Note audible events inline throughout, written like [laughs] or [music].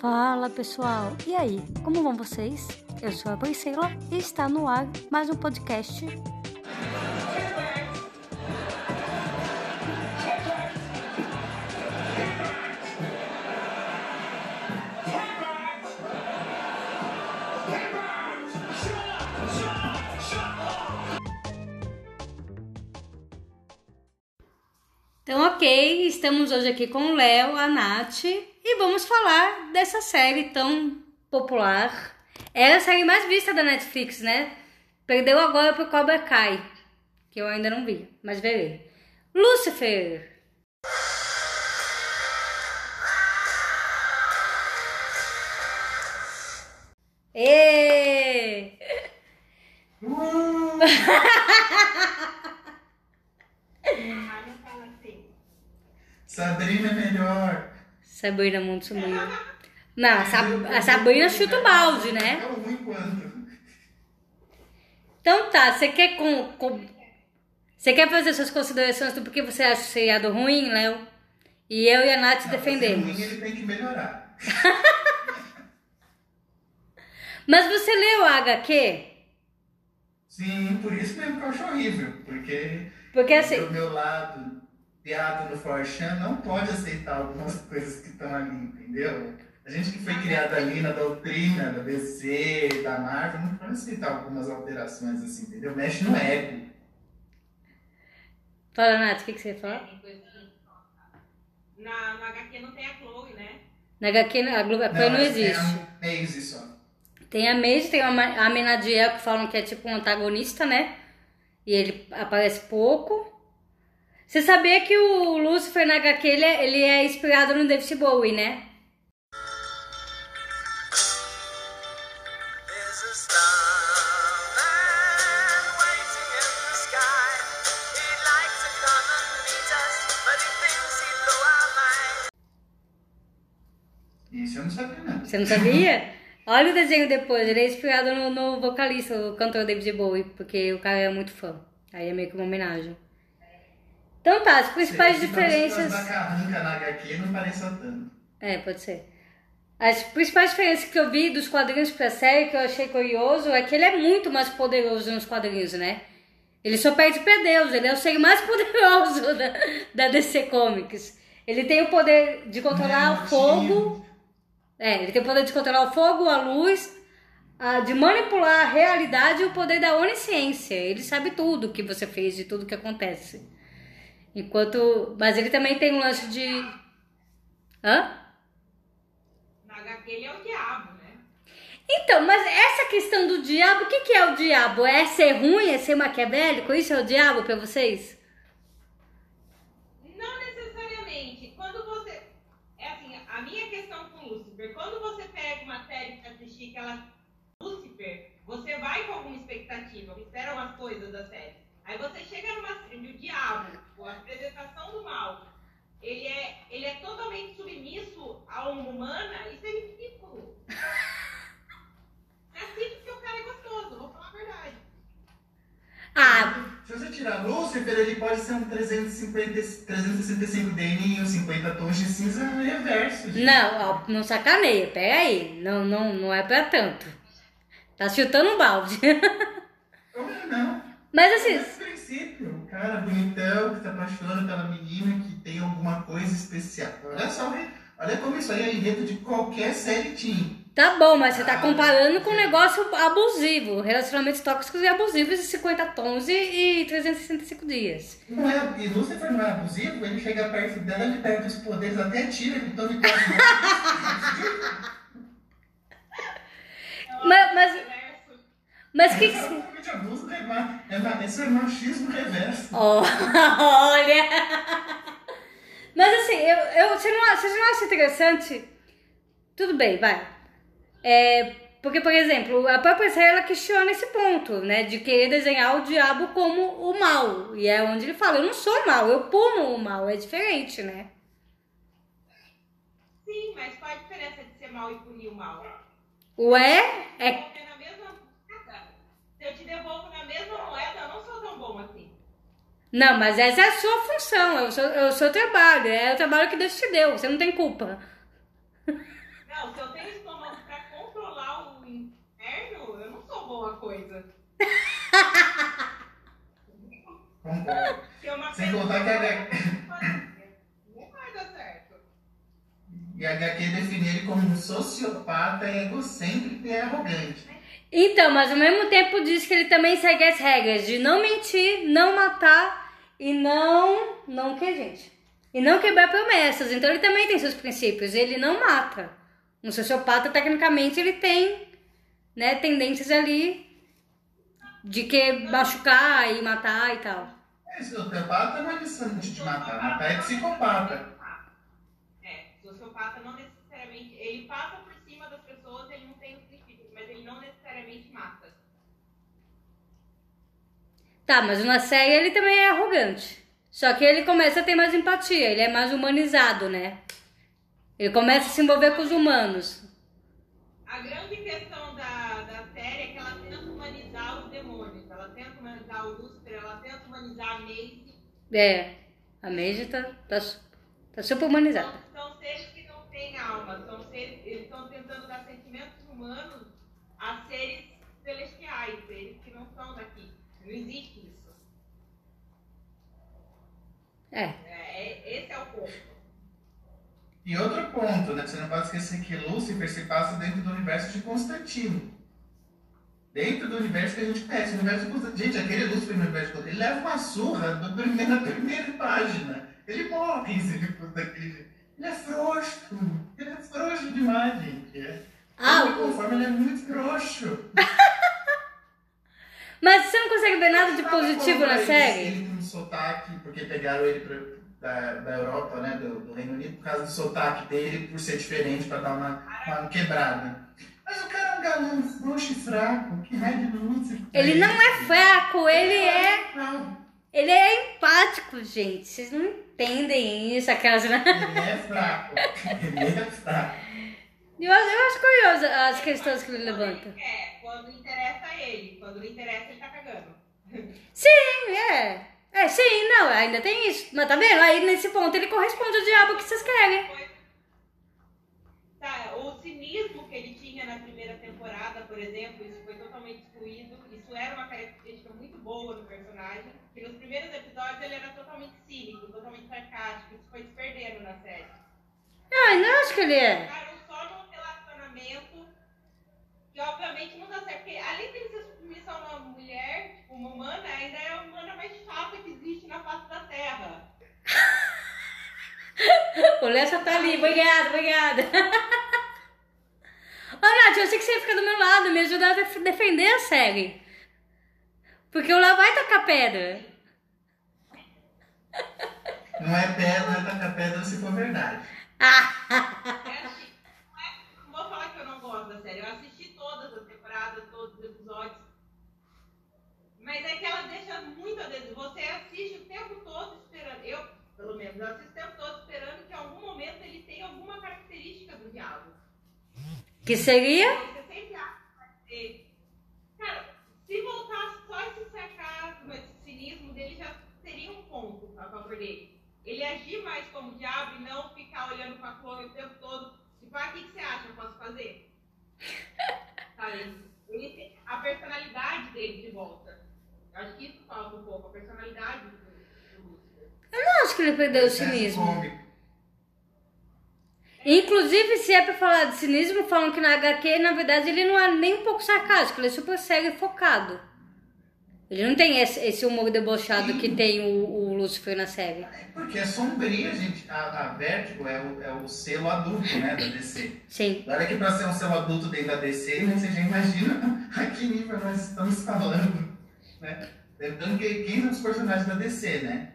Fala pessoal, e aí, como vão vocês? Eu sou a Priscila e está no ar mais um podcast. Então, ok, estamos hoje aqui com o Léo, a Nath, e vamos falar dessa série tão popular. É a série mais vista da Netflix, né? Perdeu agora pro Cobra Kai, que eu ainda não vi, mas verei. Lucifer! Ê! [laughs] Sabrina é melhor. Sabrina muito sumiu. Não, a, Sab a Sabrina chuta o balde, né? Então tá, você quer com, com- você quer fazer suas considerações do porquê você acha o seriado ruim, Léo? E eu e a Nath Não, defendemos. é ruim, ele tem que melhorar. [laughs] Mas você leu a HQ? Sim, por isso mesmo que eu acho horrível. Porque Porque assim, o meu lado piado no Forchan não pode aceitar algumas [laughs] coisas que estão ali, entendeu? A gente que foi criado ali na doutrina da DC, da Marvel, não pode aceitar algumas alterações assim, entendeu? Mexe no ego. fala Nath, o que, que você? Tem que- Na, na HQ não tem a Chloe, né? Na HQ a Globo não, não existe. É a Maisie só. Tem a Maisie, tem a Menadiel que falam que é tipo um antagonista, né? E ele aparece pouco. Você sabia que o Lucifer na HQ ele é, ele é inspirado no David Bowie, né? Isso eu não sabia, não. Você não sabia? [laughs] Olha o desenho depois, ele é inspirado no, no vocalista, o cantor David Bowie, porque o cara é muito fã. Aí é meio que uma homenagem. Então tá, as principais Se- se fosse diferenças. da carranca na HQ, não pareça tanto. É, pode ser. As principais diferenças que eu vi dos quadrinhos pra série, que eu achei curioso, é que ele é muito mais poderoso nos quadrinhos, né? Ele só perde pra Deus, ele é o ser mais [laughs] poderoso da, da DC Comics. Ele tem o poder de controlar o Meu fogo. É, ele tem o poder de controlar o fogo, a luz, a- de manipular a realidade e o poder da onisciência. Ele sabe tudo que você fez e tudo que acontece. Enquanto. Mas ele também tem um lance de. Hã? Na HQ ele é o diabo, né? Então, mas essa questão do diabo, o que, que é o diabo? É ser ruim? É ser maquiavélico? Isso é o diabo pra vocês? Não necessariamente. Quando você. É assim, a minha questão com Lúcifer, quando você pega uma série pra assistir que ela. Lúcifer, você vai com alguma expectativa, espera umas coisas da série. Aí você chega numa série o diabo, ou a apresentação do mal. Ele é, ele é totalmente submisso a uma humana, isso é ridículo. [laughs] Assiste porque o cara é gostoso, vou falar a verdade. Ah, Se você tirar Lúcifer, ele pode ser um 350, 365 DN, um 50 tons de cinza reverso. gente. não, ó, não sacaneia, pera aí. Não, não, não é pra tanto. Tá chutando um balde. [laughs] Como não? Mas assim, princípio, o cara bonitão que tá apaixonando pela menina que tem alguma coisa especial. Olha só, olha como isso aí é enredo de qualquer série teen. tá bom, mas você tá comparando com um negócio abusivo. Relacionamentos tóxicos e abusivos de 50 tons e, e 365 dias. Não é, e Lúcifer não é abusivo, ele chega perto dela, ele perde os poderes, até tira, ele toma e [laughs] Mas, mas. Mas que. De abuso, é é é machismo reverso. Ó, [laughs] olha! Mas assim, eu, eu, você, não, você não acha interessante? Tudo bem, vai. É, porque, por exemplo, a própria ela questiona esse ponto, né? De querer desenhar o diabo como o mal. E é onde ele fala, eu não sou mal, eu puno o mal. É diferente, né? Sim, mas qual a diferença de ser mal e punir o mal? Ué, é Devolver na mesma moeda. Se eu te devolvo na mesma moeda, eu não sou tão bom assim. Não, mas essa é a sua função, é o seu, é o seu trabalho, é o trabalho que Deus te deu, você não tem culpa. Não, se eu tenho estômago pra controlar o inferno, eu não sou boa coisa. Concordo. [laughs] Se é uma Sem pessoa contar que a- não vai dar certo. E a HQ define ele como um sociopata, egocêntrico e arrogante. Então, mas ao mesmo tempo diz que ele também segue as regras de não mentir, não matar e não. Não que, gente? E não quebrar promessas. Então ele também tem seus princípios. Ele não mata. Um sociopata, tecnicamente, ele tem né, tendências ali de que machucar e matar e tal. É, sociopata não é necessariamente de matar, matar é psicopata. É, sociopata não necessariamente. Ele passa por cima das pessoas, ele não tem os princípios, mas ele não necessariamente mata. Tá, mas na série ele também é arrogante. Só que ele começa a ter mais empatia, ele é mais humanizado, né? Ele começa a se envolver com os humanos. A grande questão da, da série é que ela tenta humanizar os demônios. Ela tenta humanizar o Lúcifer, ela tenta humanizar a Mace. É, a Maisie tá, tá, tá super humanizada. São, são seres que não têm alma. São seres, eles estão tentando dar sentimentos humanos a seres celestiais, seres que não são daqui. Não existe isso. É, É, é- esse é o ponto. E outro ponto, né? Você não pode esquecer que Lúcifer se passa dentro do universo de Constantino. Dentro do universo que a gente conhece, o universo de Constantino. Gente, aquele Lúcifer no universo de Constantino, ele leva uma surra do primeiro- na primeira página. Ele morre se ele for daquele. Ele é frouxo. Ele é frouxo demais, gente. É. Ah, Ele, conforme ele é muito frouxo. [laughs] mas você não consegue ver nada de positivo na série? Ele com sotaque, porque pegaram ele pra, da, da Europa, né, do, do Reino Unido, por causa do sotaque dele, por ser diferente, pra dar uma, uma quebrada. Mas o cara é um galão frouxo e fraco, que raio de Lúcifer. Ele não é fraco, ele é. Não, Ele é empático, gente. Vocês não entendem isso, aquelas. né? ele é fraco. [laughs] Ele é fraco. Eu, acho- eu acho curioso as questões que ele levanta. É, quando interessa a ele. Quando não interessa, ele tá cagando. Sim, é. É, sim, não, ainda tem isso. Mas tá vendo? Aí nesse ponto ele corresponde ao diabo que vocês querem. Tá, o cinismo que ele tinha na primeira temporada, por exemplo, isso foi totalmente excluído. Isso era uma característica muito boa do personagem. Que nos primeiros episódios ele era totalmente cínico, totalmente sarcástico. Isso foi se perdendo na série. Eu ainda acho que ele é. Ficaram só num relacionamento que obviamente não dá certo. Porque além de ele ser submissão a uma mulher, tipo, uma humana, ainda é a humana mais chata que existe na face da Terra. [laughs] O Léo tá ali. Obrigada, obrigada. [laughs] Ô, Nath, eu sei que você fica do meu lado, me ajudar a def- defender a série. Porque o Léo vai tacar pedra. Não é pedra, taca pedra se for verdade. [laughs] É assim, não é- não vou falar que eu não gosto da série. Eu assisti todas as temporadas, todos os episódios. Mas é que ela deixa muito a desejar. Você assiste o tempo todo esperando. Eu, pelo menos, eu assisto o tempo todo esperando que em algum momento ele tenha alguma característica do diabo. Que seria? Você sempre acha que ter. Cara, se voltasse só esse sarcasmo, esse cinismo dele, já seria um ponto a favor dele. Ele agir mais como diabo e não ficar olhando pra Chloe o tempo todo. Tipo, ah, o que, que você acha? Eu posso fazer? [laughs] Sabe? Ele a personalidade dele de volta. Eu acho que isso falta um pouco, a personalidade do, do Lúcifer. Eu não acho que ele perdeu o Excesso cinismo. cômico. Inclusive, se é pra falar de cinismo, falam que na HQ, na verdade, ele não é nem um pouco sarcástico, ele é super sério e focado. Ele não tem esse, esse humor debochado que tem o, o Lucifer na série. Porque é sombria, gente. A, a Vertigo é o, é o selo adulto, né, da DC. Sim. Olha que pra ser um selo adulto dentro da DC, né, você já imagina [laughs] a que nível nós estamos falando, né? Lembrando que quem são os personagens da DC, né?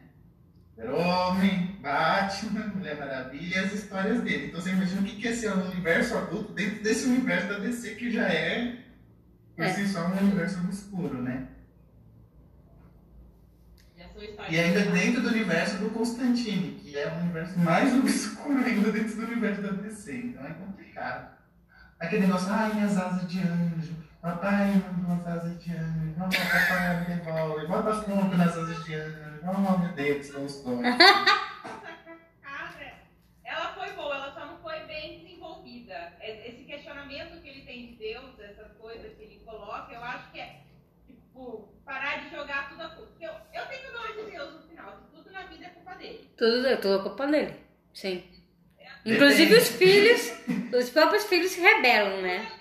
Super-Homem, Batman, Mulher Maravilha e as histórias dele. Então você imagina o que que é ser um universo adulto dentro desse universo da DC que já é, por É. si só, um universo obscuro, né? E. E ainda dentro do universo do Constantine, que é um universo mais [laughs] obscuro ainda dentro do universo da DC. Então é complicado. Aquele negócio, ai, minhas asas de anjo. Papai mandou as asas de anjo. Oh, papai me devolve. Bota as pontas nas asas de anjo. Oh, meu Deus, são os dois. Essa cara, ela foi boa, ela só não foi bem desenvolvida. É- essas coisas que ele coloca, eu acho que é, tipo, parar de jogar tudo a culpa. Porque eu, eu tenho dó de Deus no final, tudo na vida é culpa dele. Tudo, é tudo culpa dele. Sim. Inclusive os filhos, [laughs] os próprios filhos se rebelam, né?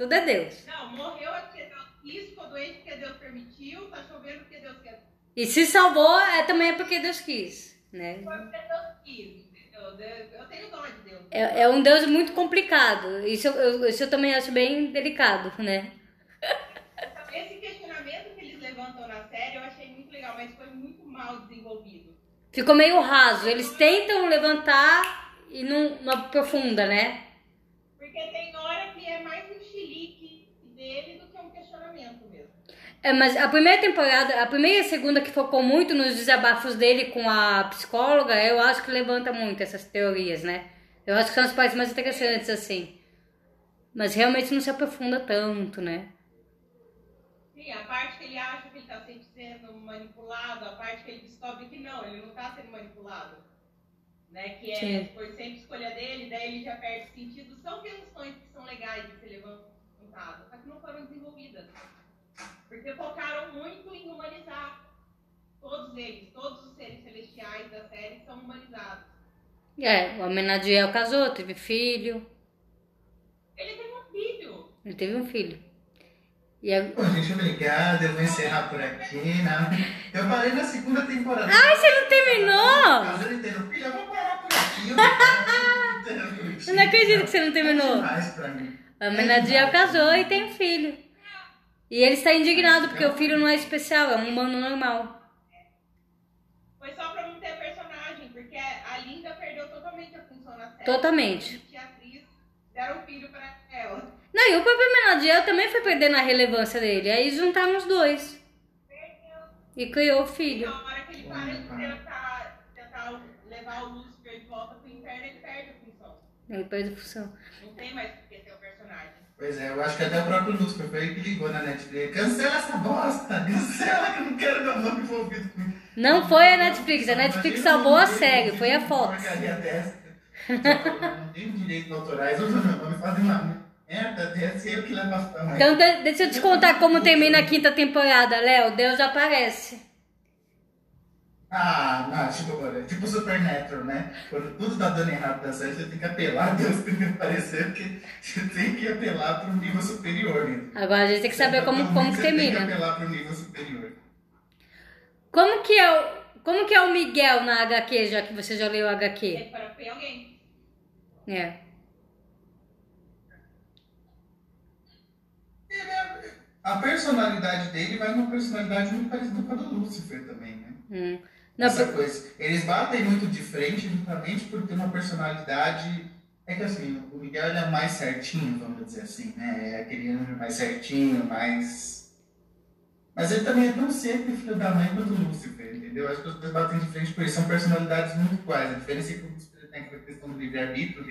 Tudo é Deus. Não, morreu porque Deus quis, ficou doente porque Deus permitiu, tá chovendo porque Deus quer. E se salvou é, também é porque Deus quis, né? Foi porque Deus quis? Eu tenho dó de Deus. É, é um Deus muito complicado. Isso eu, eu- isso eu também acho bem delicado, né? Então, Esse questionamento que eles levantam na série eu achei muito legal, mas foi muito mal desenvolvido. Ficou meio raso. Eles tentam levantar e não, não aprofunda, né? Porque tem hora que é mais um chilique dele do que um questionamento mesmo. É, mas a primeira temporada, a primeira e a segunda que focou muito nos desabafos dele com a psicóloga, eu acho que levanta muito essas teorias, né? Eu acho que são as partes mais interessantes, assim. Mas realmente não se aprofunda tanto, né? Sim, a parte que ele acha que ele está sempre sendo manipulado, a parte que ele descobre que não, ele não está sendo manipulado. Né? Que é, Sim. foi sempre escolha dele, daí ele já perde sentido. São questões que são legais de ser levantadas, só que não foram desenvolvidas. Porque focaram muito em humanizar todos eles, todos os seres celestiais da série são humanizados. É, o Amenadiel casou, teve filho. Ele tem um filho. Ele teve um filho. E a... Bom, gente, obrigado. Eu vou encerrar por aqui, né? Eu parei na segunda temporada. Ai, você não terminou? Ele tenha filho, eu vou parar por aqui. Eu vou parar por aqui. Eu não acredito que você não terminou. É demais pra mim. A Amenadiel casou e tem um filho. E ele está indignado porque o filho não é especial, é um humano normal. Foi só pra não ter personagem, porque a Linda perdeu totalmente a função na série. Totalmente. E a atriz deram um filho pra ela. Não, e o próprio Amenadiel também foi perdendo a relevância dele. Aí juntaram os dois. E criou o filho. Na hora que ele para de tentar, tentar levar o Lúcifer de volta pro inferno, ele perde a função. Ele perde a função. Não tem mais por que ser o personagem. Pois é, eu acho que até o próprio Lúcifer foi ele que ligou na Netflix. Cancela essa bosta! Cancela que eu não quero meu nome envolvido com isso. Não foi a Netflix, a Netflix salvou a série, foi a Fox. Porcaria dessa. Não tem direitos autorais, usa meu nome, fazem uma merda dessa e eu que levo a fama. Então de- deixa eu te contar como termina a quinta temporada, Léo. Deus aparece. Ah, não, tipo, agora, tipo Supernatural, né? Quando tudo tá dando errado da série, você tem que apelar a Deus pra ele aparecer, porque você tem que apelar pro nível superior. Né? Agora a gente tem que saber como, como que Você Tem que termina. apelar pro nível superior. Como que é o, como que é o Miguel na HQ, já que você já leu o HQ? Ele para alguém. É. Ele é- A personalidade dele vai numa personalidade muito parecida com a do Lúcifer também, né? Hum. Não, Essa coisa. Eles batem muito de frente justamente por ter uma personalidade. É que assim, o Miguel ele é mais certinho, vamos dizer assim, né? É aquele mais certinho, mais. Mas ele também é tão sempre filho da mãe quanto o Lúcifer, entendeu? Acho que os dois batem de frente por isso. São personalidades muito iguais. A diferença é que o Lúcifer tem aquela questão do livre-arbítrio,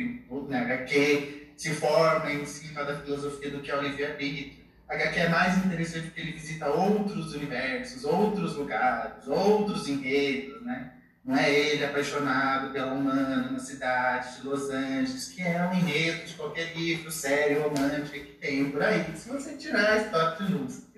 né? HQ se forma em cima da filosofia do que é o livre-arbítrio. HQ é mais interessante porque ele visita outros universos, outros lugares, outros enredos, né? Não é ele apaixonado pela humana na cidade de Los Angeles, que é um enredo de qualquer livro, série romântica que tem por aí. Se você tirar a história de Lúcifer.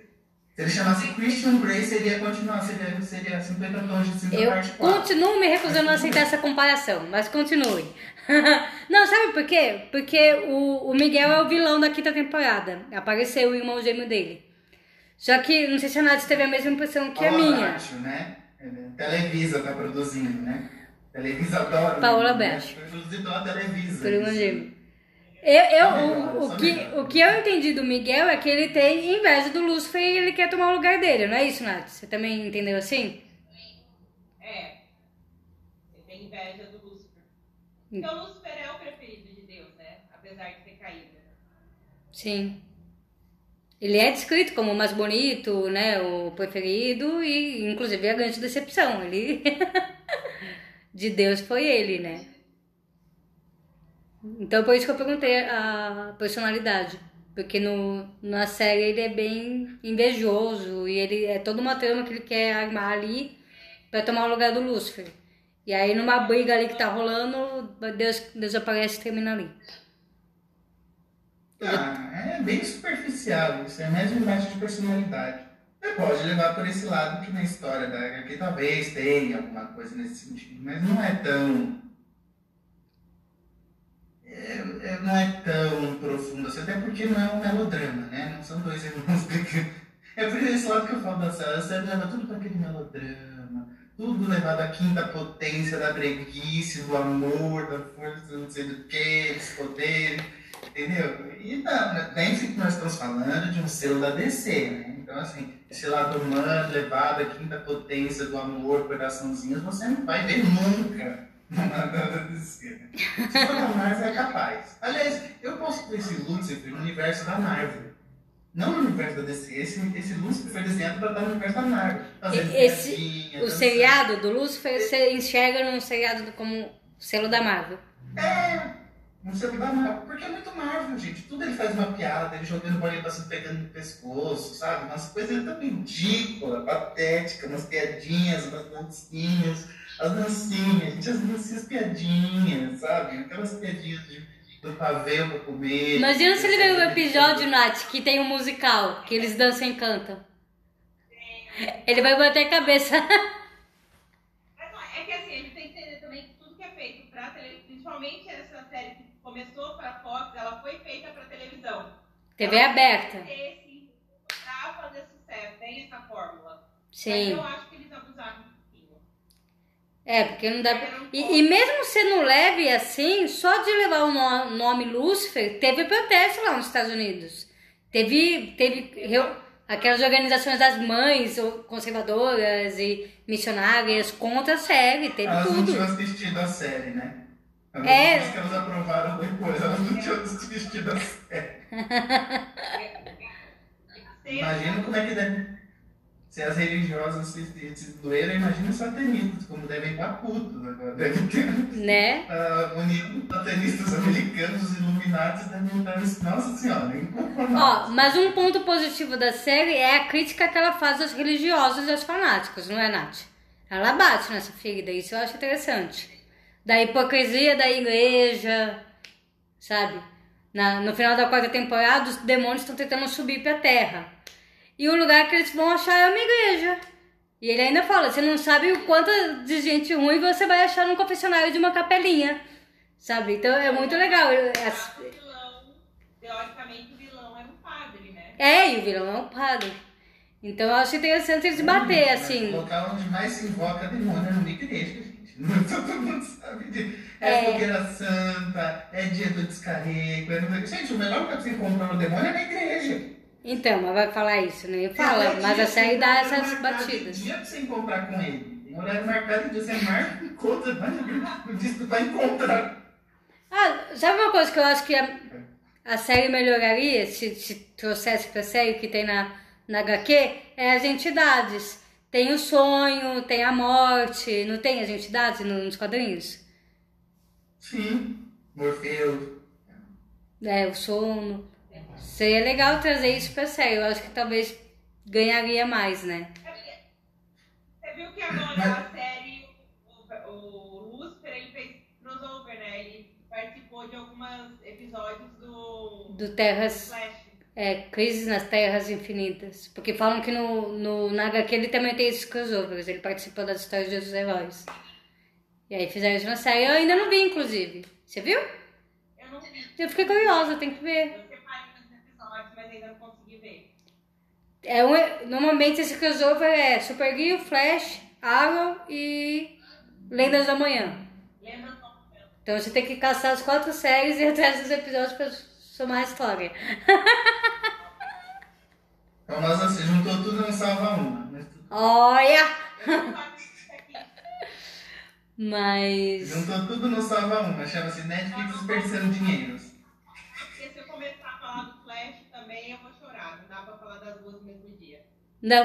Se ele chamasse Christian Grey, seria continuar, seria, seria 50 tons de cinza Eu parte 4. continuo me recusando a aceitar essa comparação, mas continue. [laughs] Não, sabe por quê? Porque o, o Miguel é o vilão da quinta temporada. Apareceu o irmão gêmeo dele. Só que, não sei se a Nath teve a mesma impressão que a Paola minha. Bracho, né? Televisa tá produzindo, né? Televisa adora. Paola né? Produzido pela Televisa. Por irmão gêmeo. Eu, eu, o, o, que, o que eu entendi do Miguel é que ele tem inveja do Lúcifer e ele quer tomar o lugar dele, não é isso, Nath? Você também entendeu assim? É. Ele tem inveja do Lúcifer. Porque o Lúcifer é o preferido de Deus, né? Apesar de ter caído. Sim. Ele é descrito como o mais bonito, né? O preferido e, inclusive, a grande decepção. Ele... [laughs] de Deus foi ele, né? Então, por isso que eu perguntei a personalidade. Porque no, na série ele é bem invejoso e ele é toda uma trama que ele quer armar ali pra tomar o lugar do Lúcifer. E aí, numa briga ali que tá rolando, Deus, Deus aparece e termina ali. Ah, é bem superficial isso, é mais um baixa de personalidade. Você pode levar por esse lado que na história da HQ talvez tenha alguma coisa nesse sentido, mas não é tão. É, é- não é tão profundo assim, até porque não é um melodrama, né? Não são dois irmãos. [laughs] É por esse lado que eu falo da série, a série leva tudo para aquele melodrama, tudo levado à quinta potência da breguice, do amor, da força, não sei do que, dos poderes. Entendeu? E tá, dentro que nós estamos falando de um selo da DC, né? Então, assim, esse lado humano levado à quinta potência do amor, coraçãozinhos, você não vai ver nunca numa da DC. Né? Se for da Marvel, é capaz. Aliás, eu posso ver esse Lucifer no universo da Marvel. Não no universo da DC. Esse, esse Lucifer foi desenhado para estar no universo da Marvel. Esse, o dançando. seriado do Lucifer, você enxerga num seriado do- como selo da Marvel. É, não sei o que dá Marvel, porque é muito Marvel, gente. Tudo ele faz uma piada, ele jogando bolinha pra se pegando no pescoço, sabe? Umas coisas tão ridículas, patéticas, umas piadinhas, umas dancinhas, as dancinhas, gente, as dancinhas piadinhas, sabe? Aquelas piadinhas de, do pavê pra comer. Imagina se ele ver o episódio, Nath, que tem um musical, que eles dançam e cantam. Ele vai bater a cabeça. [laughs] Mas não, é que assim, a gente tem que entender também que tudo que é feito pra televisão, principalmente essa série que começou pra Fox, ela foi feita pra televisão. TV aberta. Esse, pra fazer sucesso, tem essa fórmula. Mas Sim. eu acho que eles abusaram. É, porque não dá pra... E, e mesmo sendo leve assim, só de levar o no- nome Lúcifer, teve protesto lá nos Estados Unidos. Teve, teve reu- aquelas organizações das mães ou conservadoras e missionárias contra a série, teve Elas não tudo. tinham assistido a série, né? Elas É. As que elas aprovaram depois, elas não tinham assistido a série. [laughs] Imagina como é que deve. Se as religiosas se, se doeram, imagina os satanistas, como devem estar putos agora. Devem ter Né? uh, [laughs] unido satanistas americanos, os iluminados devem estar. Nossa senhora, [laughs] Ó, mas um ponto positivo da série é a crítica que ela faz aos religiosos e aos fanáticos, não é, Nath? Ela bate nessa ferida, isso eu acho interessante. Da hipocrisia da igreja, sabe? Na- no final da quarta temporada, os demônios estão tentando subir pra terra. E o lugar que eles vão achar é uma igreja. E ele ainda fala, você não sabe o quanto de gente ruim você vai achar num confessionário de uma capelinha. Sabe? Então é muito legal. As- O vilão, teoricamente, o vilão era um padre, né? É, e o vilão é um padre. Então eu acho interessante eles bater, Mas assim. O local onde mais se invoca demônio é numa igreja, gente. [laughs] Todo mundo sabe disso. É, É. fogueira santa, é dia do descarrego. É... Gente, o melhor lugar pra você encontrar o demônio é na igreja. Então, mas vai falar isso, né? Fala, mas a série dá essas batidas. dia pra você encontrar com ele. Tem horário marcado de dia, você marca, encontra, vai no tu vai encontrar. Ah, sabe uma coisa que eu acho que a, a série melhoraria se, se trouxesse pra série que tem na, na HQ? É as entidades. Tem o sonho, tem a morte, não tem as entidades no- nos quadrinhos? Sim, Morfeu. É, o sono. Seria legal trazer isso pra série. Eu acho que talvez ganharia mais, né? Você viu que agora a série, o, o Lucifer, ele fez crossover, né? Ele participou de alguns episódios do Do Terras. Flash. É, Crises nas Terras Infinitas. Porque falam que no, no, na HQ ele também tem esses crossovers. Ele participou das histórias dos heróis. E aí fizeram isso na série. Eu ainda não vi, inclusive. Você viu? Eu não vi. Eu fiquei curiosa, tem que ver. Eu separei nos episódios, mas ainda não consegui ver. É um, normalmente esse crossover é Supergirl, Flash, Arrow e Lendas da Manhã. Então você tem que caçar as quatro séries e ir [laughs] atrás dos episódios pra somar a história. [laughs] Então nós assim, juntou tudo não salva uma. Mas tudo- Olha! [laughs] Mas. Juntou tudo não salva uma. Chama-se Netflix desperdiçando dinheiro. Porque se eu começar a falar do Flash também, eu vou chorar. Não dá pra falar das duas no mesmo Não,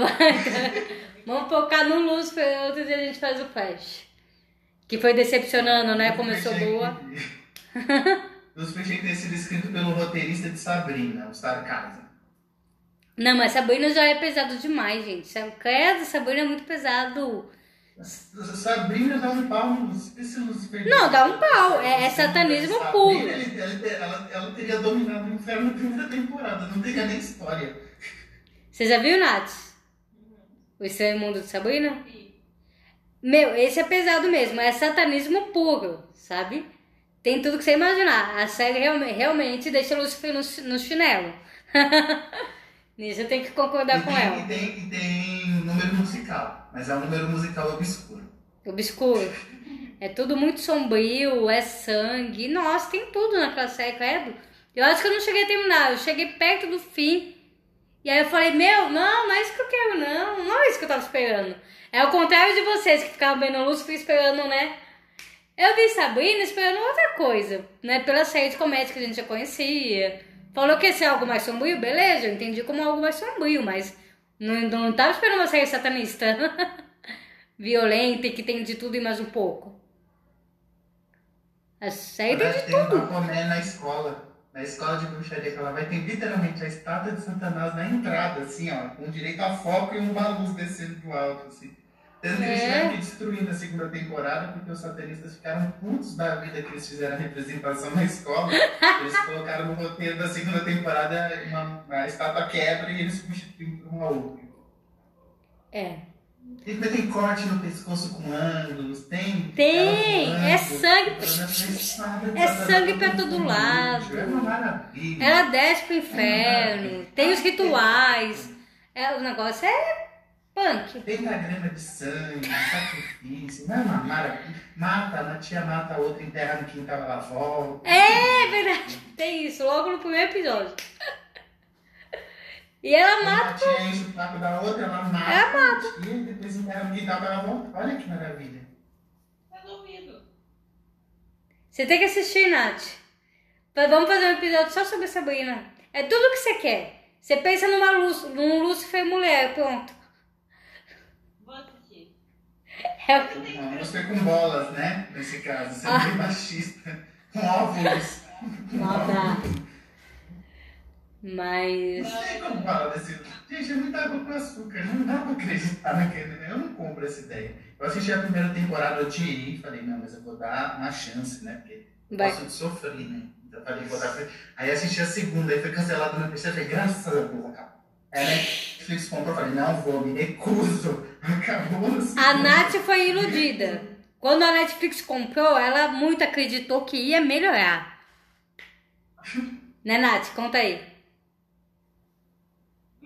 Vamos focar no Lucifer, outro dia a gente faz o Flash. Que foi decepcionando, né? Começou boa. [laughs] Os tinha que ter sido escrito pelo roteirista de Sabrina, o Sarcasmo. Não, mas Sabrina já é pesado demais, gente. Credo, Sabrina é muito pesado. Sabrina dá um pau no esse Lucifer. Não, dá um pau. É- é satanismo puro. ela, ela teria dominado o inferno na primeira temporada, não teria nem história. Você já viu, Nath? O Estranho Mundo de Sabrina? Sim. Meu, esse é pesado mesmo. É satanismo puro, sabe? Tem tudo que você imaginar. A série realme- realmente deixa Lucifer no, no chinelo. [laughs] Nisso eu tenho que concordar e, com tem, ela. e, tem, e tem número musical, mas é um número musical obscuro. Obscuro. É tudo muito sombrio, é sangue. Nossa, tem tudo naquela série, credo. Eu acho que eu não cheguei a terminar. Eu cheguei perto do fim. E aí eu falei, meu, não, não é isso que eu quero, não. Não é isso que eu tava esperando. É o contrário de vocês que ficavam vendo Lúcifer esperando, né? Eu vi Sabrina esperando outra coisa, né? Pela série de comédia que a gente já conhecia. Falou que ia ser algo mais sombrio, beleza, eu entendi como algo mais sombrio, mas não, não tava esperando uma série satanista. [laughs] Violenta e que tem de tudo e mais um pouco. A série tem Ela de tem tudo. uma boné na escola, na escola de bruxaria que ela vai, tem literalmente a estátua de Satanás na entrada, assim, ó, com direito a foco e uma luz descendo do alto, assim. Tendo que eles É. tiveram que destruir na segunda temporada, porque os satanistas ficaram putos da vida que eles fizeram a representação na escola. Eles colocaram no roteiro da segunda temporada uma, a estátua quebra e eles substituem por uma outra. É. Tem corte no pescoço com ângulos, tem. Tem, voando, é sangue. voando É sangue pra todo lado. É uma maravilha. Ela desce pro inferno, tem os rituais. É, o negócio é punk. Tem grama de sangue, sacrifício, não é uma maravilha. Mata, uma tia mata a outra, enterra no quintal, ela volta. É verdade, tem isso, logo no primeiro episódio. E ela Uma mata. o da outra, ela mata. Ela mata. E depois enterra no quintal, ela volta. Olha que maravilha. Resolvido. Você tem que assistir, Nath. Vamos fazer um episódio só sobre Sabrina. É tudo que você quer. Você pensa numa luz, num Lúcifer mulher, pronto. Vou assistir. É o- Não, você com bolas, né? Nesse caso, você é Ah. bem [laughs] machista. Com óvulos. Maldade. Mas. Não sei como fala desse. Gente, é muita água com açúcar. Não dá pra acreditar naquele. Eu não compro essa ideia. Eu assisti a primeira temporada, eu tirei e falei, não, mas eu vou dar uma chance, né? Porque Vai. gosto de sofrer, né? Então falei, vou dar. Aí assisti a segunda, aí foi cancelado no terceiro, falei, graças a Deus, acabou. Aí a Netflix comprou, eu falei, não vou, me recuso. [laughs] Acabou no A. Nath foi iludida. Quando a Netflix comprou, ela muito acreditou que ia melhorar. [laughs] Né, Nath? Conta aí.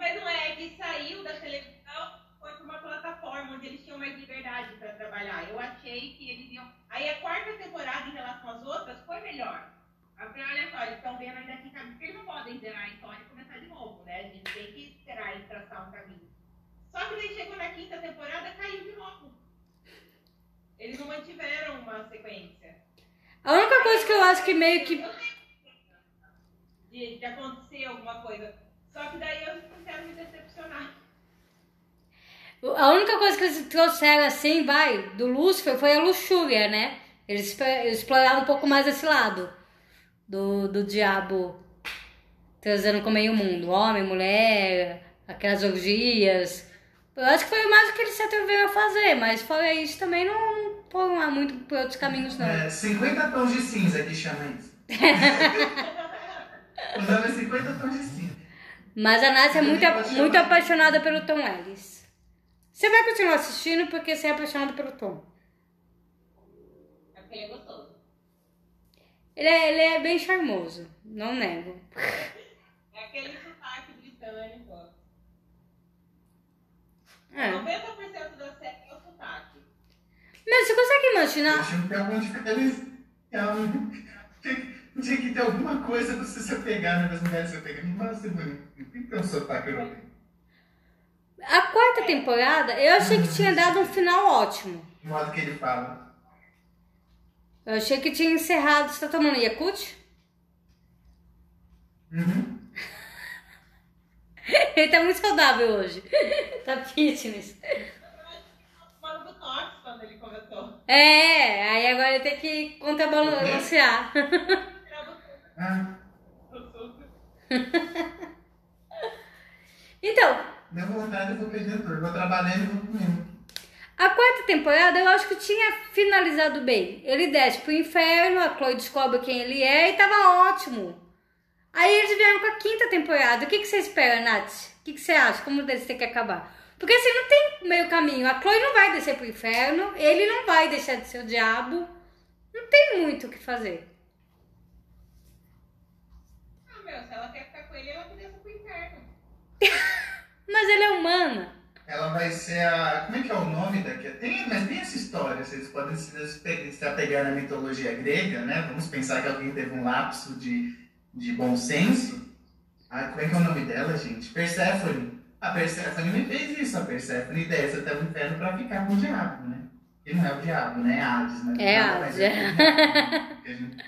Mas não é que saiu da televisão, foi para uma plataforma onde eles tinham mais liberdade para trabalhar. Eu achei que eles iam. Aí a quarta temporada em relação às outras foi melhor. Eu falei, olha só, eles estão vendo ainda aqui caminho, porque eles não podem zerar a história e começar de novo, né? A gente tem que esperar e traçar um caminho. Só que daí chegou na quinta temporada, caiu de novo. Eles não mantiveram uma sequência. A única coisa que eu acho que meio que. Eu de, de acontecer alguma coisa. Só que daí eu não quero me decepcionar. A única coisa que eles trouxeram assim, vai, do Lúcifer foi a luxúria, né? Eles exploraram um pouco mais esse lado do, do diabo trazendo com meio mundo. Homem, mulher, aquelas orgias. Eu acho que foi o mais que eles se atreveram a fazer, mas fora isso também não, foram lá muito por outros caminhos, não. É, 50 tons de cinza que chama isso. o é 50 tons de cinza. Mas a Nath é muito, muito apaixonada pelo Tom Ellis. Você vai continuar assistindo porque você é apaixonada pelo Tom. É porque ele é gostoso. Ele é, ele é bem charmoso, não nego. É aquele sotaque britânico. É. 90% da série é o sotaque. Mas você consegue imaginar? Tinha que ter algum diferencial. Tinha, que ter alguma coisa pra você se apegar, né? Das mulheres se apegar. Não basta ser bonito. Tem que ter um sotaque europeu. A quarta temporada, eu achei que tinha dado um final ótimo. De modo que ele fala. Eu achei que tinha encerrado. Você tá tomando Yakut? Uhum. [laughs] Ele tá muito saudável hoje. [laughs] Tá fitness. Quando ele começou. É, aí agora ele tem que contrabalancear. O. [laughs] Então, deu vontade, eu vou perder tudo. Vou trabalhando e vou comendo. A quarta temporada eu acho que tinha finalizado bem. Ele desce pro inferno, a Chloe descobre quem ele é e tava ótimo. Aí eles vieram com a quinta temporada. O que, que você espera, Nath? O que, que você acha? Como eles têm que acabar? Porque assim, não tem meio caminho. A Chloe não vai descer pro inferno, ele não vai deixar de ser o diabo. Não tem muito o que fazer. Ah, meu, se ela quer ficar com ele, ela que desça pro inferno. [laughs] Mas ele é humana. Ela vai ser a. Como é que é o nome daqui? Tem, mas tem essa história, vocês podem se, apegar na mitologia grega, né? Vamos pensar que alguém teve um lapso de, de bom senso. Ah, como é que é o nome dela, gente? Perséfone. A Perséfone me fez isso. A Perséfone desce até o inferno pra ficar com o diabo, né? E não é o diabo, né? É Hades, né? É Hades, [laughs] mais é que o diabo, porque a gente-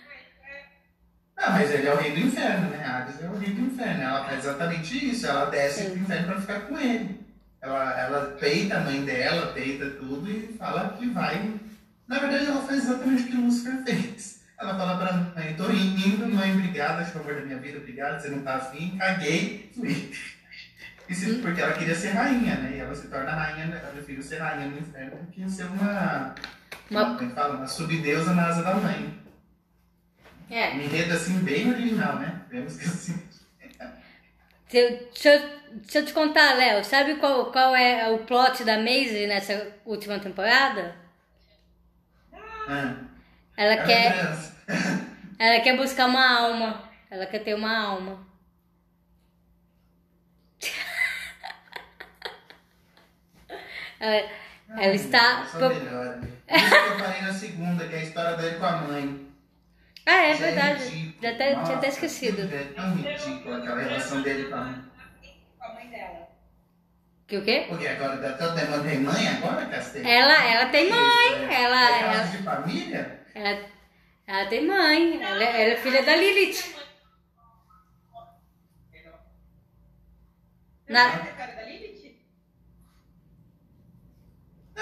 Não, mas ele é o rei do inferno, né? Hades é o rei do inferno. Ela faz exatamente isso. Ela desce Sim. pro inferno pra ficar com ele. Ela, ela peita a mãe dela, peita tudo e fala que vai. Na verdade, ela faz exatamente o que o Lúcifer fez. Ela fala pra mãe, tô indo, mãe, obrigada, favor da minha vida, obrigada, você não tá afim, caguei, fui. Isso porque ela queria ser rainha, né? E ela se torna rainha, né? ela prefere ser rainha no inferno do que ser uma, Uma- como é que fala? Uma subdeusa na asa da mãe. É. Um enredo assim bem original, né? Vemos que assim. Se eu- Deixa eu, deixa eu te contar, Léo. Sabe qual, qual é o plot da Maisie nessa última temporada? Ah, Ela era quer, [laughs] ela quer buscar uma alma. Ela quer ter uma alma. [laughs] Ela, ela está. Só melhora. Isso que eu falei na segunda, que é a história dele com a mãe. Ah, é Isso verdade. ridículo. Já até, tinha até Nossa, esquecido. É tão ridículo aquela relação dele com a mãe. Com a mãe dela. Que o quê? Porque agora demônio tem mãe agora, Castelo? Ela, ela tem mãe. É- Ela, é ela, de família? ela, ela tem mãe. Ela, ela é filha da Lilith. Na- conhece a cara da Lilith?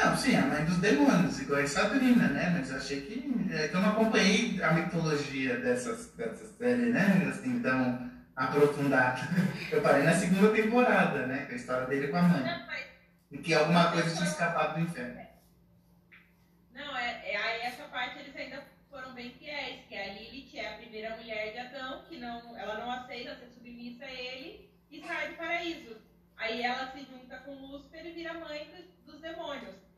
Não, sim, a mãe dos demônios, igual a Sabrina, né? Mas eu achei que. É que eu não acompanhei a mitologia dessas, dessas séries, né? Assim, tão aprofundada. [laughs] Eu parei na segunda temporada, né? Com a história dele com a mãe. Não, mas E que alguma coisa tinha escapado do inferno. Não, é, é aí essa parte eles ainda foram bem fiéis, que a Lilith é a primeira mulher de Adão, que não, ela não aceita ser submissa a ele e sai do paraíso. Aí ela se junta com Lúcifer e vira mãe dos, dos demônios.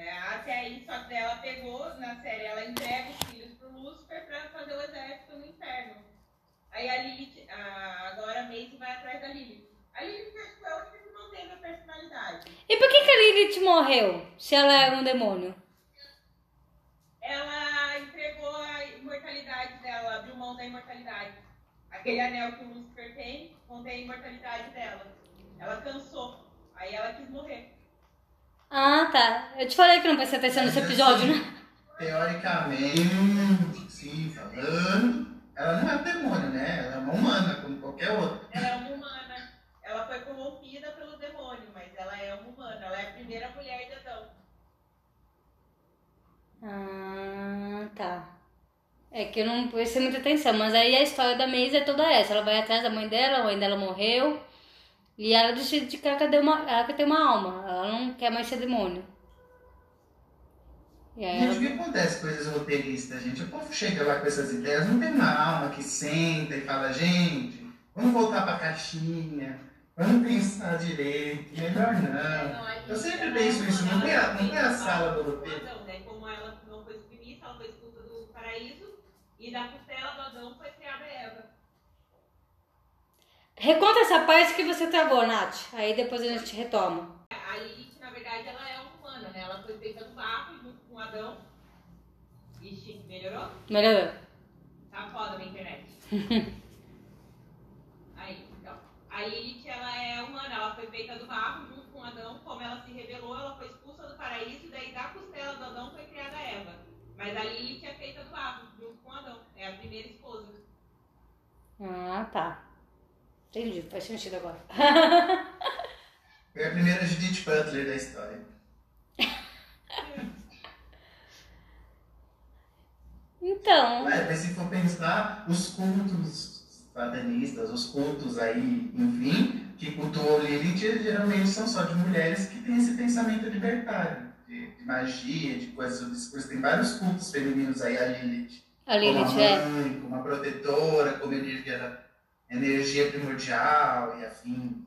Né? Até aí, só que ela pegou, na série, ela entrega os filhos pro Lúcifer pra fazer o exército no inferno. Aí a Lilith, a, agora a Mace vai atrás da Lilith. A Lilith acho é a única que não teve a personalidade. E por que, que a Lilith morreu? Se ela era um demônio? ela entregou a imortalidade dela, abriu mão da imortalidade. Aquele anel que o Lucifer tem, contém a imortalidade dela. Ela cansou. Aí ela quis morrer. Ah, tá. Eu te falei que não prestei atenção nesse episódio, né? Teoricamente, sim, falando, ela não é um demônio, né? Ela é uma humana, como qualquer outra. Ela é uma humana. Ela foi corrompida pelo demônio, mas ela é uma humana. Ela é a primeira mulher de Adão. Ah, tá. É que eu não prestei muita atenção, mas aí a história da Maze é toda essa. Ela vai atrás da mãe dela, a mãe dela morreu. E ela decide que ela quer ter uma, ela quer ter uma alma. Ela não quer mais ser demônio. E aí Gente, o que acontece com esses roteiristas, gente? O povo chega lá com essas ideias, não tem uma alma que senta e fala, gente, vamos voltar pra caixinha, vamos pensar direito, melhor não. aí Eu sempre penso é isso, não tem a- não tem a sala do roteiro. Né? Como ela não foi submissa, ela foi expulsa do paraíso. E da costela do Adão foi. Reconta essa parte que você travou, Nath. Aí depois a gente retoma. A Lilith, na verdade, ela é uma humana, né? Ela foi feita do barro junto com Adão. Ixi, melhorou? Melhorou. Tá foda na internet. [laughs] Aí, então. A Lilith, ela é humana, ela foi feita do barro junto com Adão. Como ela se rebelou, ela foi expulsa do paraíso. E daí, da costela do Adão, foi criada Eva. Mas a Lilith é feita do barro junto com Adão. É a primeira esposa. Ah, tá. Entendi, faz sentido agora. Foi a primeira Judith Butler da história. Então, Ué, mas se for pensar, os cultos satanistas, os cultos aí, enfim, que cultuam Lilith geralmente são só de mulheres que têm esse pensamento libertário, de, de magia, de coisas do discurso. Tem vários cultos femininos aí a Lilith. A Lilith como é. a mãe, como a protetora, como energia, energia primordial e afim.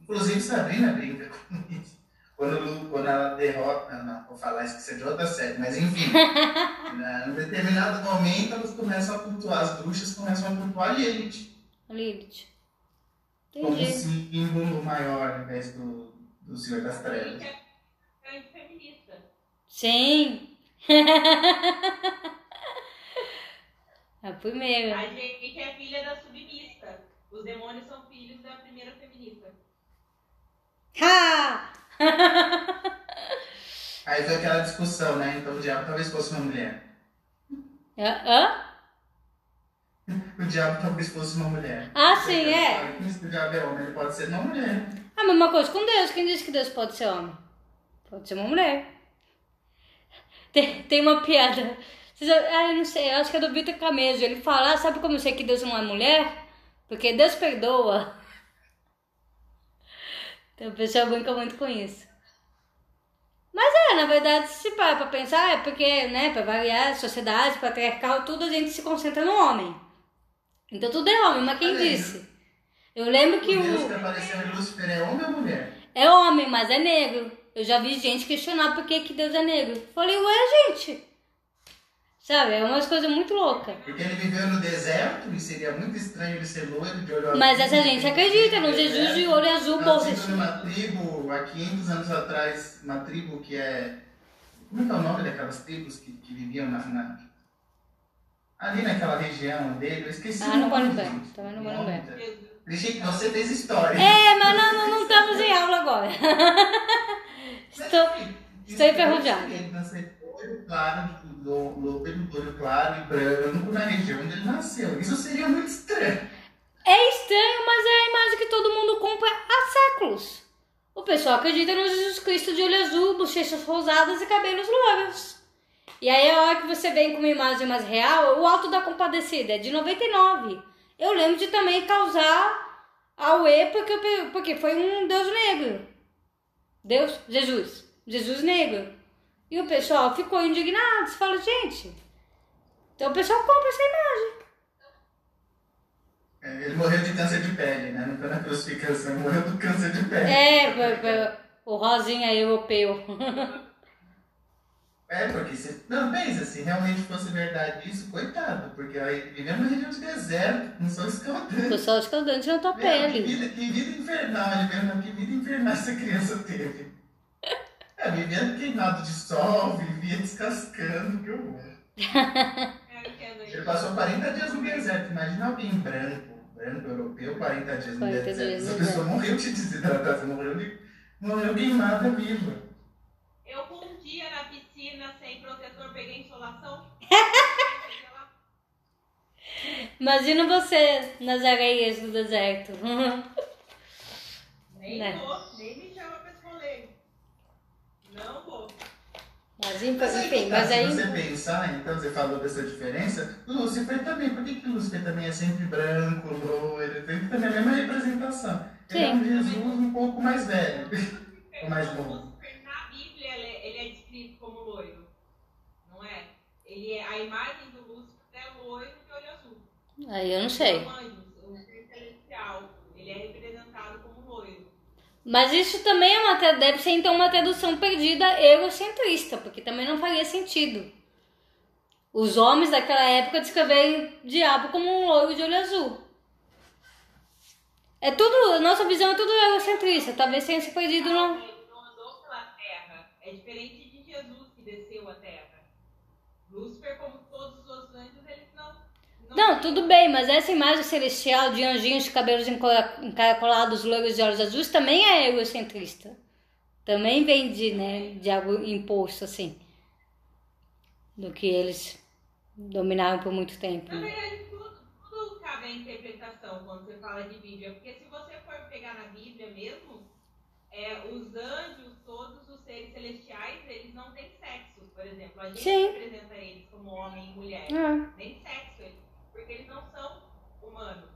Inclusive Sabrina brinca com isso. Quando, quando ela derrota. Não, vou falar isso é de outra série, mas enfim. [laughs] na- Em determinado momento elas começam a cultuar, as bruxas começam a cultuar a Lilith A Lilith. como um Entendi. símbolo maior ao invés do, do Senhor das A Trevas. gente é grande feminista. Sim. [laughs] [laughs] a primeira. A gente é filha da submissa. Os demônios são filhos da primeira feminista. Ha! [laughs] Aí foi aquela discussão, né? Então o diabo talvez fosse uma mulher. Hã? Hã? O diabo talvez fosse uma mulher. Ah, sim, é. O diabo é homem, ele pode ser uma mulher. A mesma coisa com Deus. Quem disse que Deus pode ser homem? Pode ser uma mulher. Tem, tem uma piada. Vocês- Ah, eu não sei, eu acho que é do Vitor Camejo. Ele fala, ah, sabe como eu sei que Deus não é mulher? Porque Deus perdoa. Então o pessoal brinca muito com isso. Mas é, na verdade, se parar pra pensar, é porque, né, pra variar, sociedade, patriarcal, tudo, a gente se concentra no homem. Então tudo é homem, mas quem disse? Eu lembro que o Deus o... que apareceu em Lúcifer é homem ou mulher? É homem, mas é negro. Eu já vi gente questionar por que, que Deus é negro. Falei, ué, gente. Sabe, é umas coisas muito loucas. Porque ele viveu no deserto e seria muito estranho ele ser loiro de olho azul. Mas essa gente acredita no Jesus de olho azul, bolsa. Nascido numa tribo, há 500 anos atrás, uma tribo que é... Como é que é o nome daquelas tribos que, que viviam na, na- Ali naquela região dele, eu esqueci Ah, o não vou nome, lembrar, gente. também não vou O lembrar. nome. Jesus. Cristique, você fez história. É, mas não, não, não estamos em aula agora. Estou, estou enferrujada. Ele nasceu de olho claro, olho claro e branco na região onde ele nasceu. Isso seria muito estranho. É estranho, mas é a imagem que todo mundo compra há séculos. O pessoal acredita no Jesus Cristo de olho azul, bochechas rosadas e cabelos loiros. E aí a hora que você vem com uma imagem mais real, o Alto da Compadecida é de 99. Eu lembro de também causar auê porque, eu pe- porque foi um Deus negro. Deus, Jesus, Jesus negro. E o pessoal ficou indignado, você fala, gente, então o pessoal compra essa imagem. É, Ele morreu de câncer de pele, né? Não foi na crucificação, morreu do câncer de pele. É, o rosinha europeu. [laughs] É, porque se. Não, pensa, se realmente fosse verdade isso, coitado, porque aí vivendo numa região de deserto, com sol escaldante. O sol escaldante na tua Meu, que, pele. vida, que vida infernal, que vida infernal essa criança teve. É, vivendo queimado de sol, vivia descascando, que horror. [laughs] É, Ele passou 40 dias no deserto, imagina alguém branco, branco europeu, 40 dias no 40 deserto. dias Essa pessoa morreu de desidratação, morreu, de, morreu queimada viva. Eu com um dia na piscina sem protetor peguei insolação. [laughs] Imagina você nas areias do deserto. nem Né. vou, nem me chama pra esse rolê. Não vou. Mas Mas aí, enfim, tá, mas se aí. você pensar, então você falou dessa diferença, Lúcifer também, por que, que Lúcifer também é sempre branco, loiro, sempre também é a mesma representação? Ele é um Jesus um pouco mais velho. [laughs] O mais O novo. Lúcifer, na Bíblia, ele, é- ele é descrito como loiro. Não é? Ele é? A imagem do Lúcifer é loiro de olho azul. Aí eu não sei. São anjos, o celestial. Ele é representado. Mas isso também é uma, deve ser então uma tradução perdida egocentrista, porque também não faria sentido. Os homens daquela época descreverem o diabo como um loiro de olho azul. É tudo, a nossa visão é tudo egocentrista, talvez tenha se perdido. Ele não andou pela terra. É diferente de Jesus que desceu a terra. Lúcifer, como todos os outros anjos, eles não. Não, tudo bem, mas essa imagem celestial de anjinhos de cabelos encaracolados, loiros de olhos azuis, também é egocentrista. Também vem de, né, de algo imposto, assim. Do que eles dominaram por muito tempo. Na verdade, tudo, tudo cabe à interpretação quando você fala de Bíblia. Porque se você for pegar na Bíblia mesmo, é, os anjos, todos os seres celestiais, eles não têm sexo, por exemplo. A gente Sim. representa eles como homem e mulher. Ah, Nem sexo, eles- porque eles não são humanos.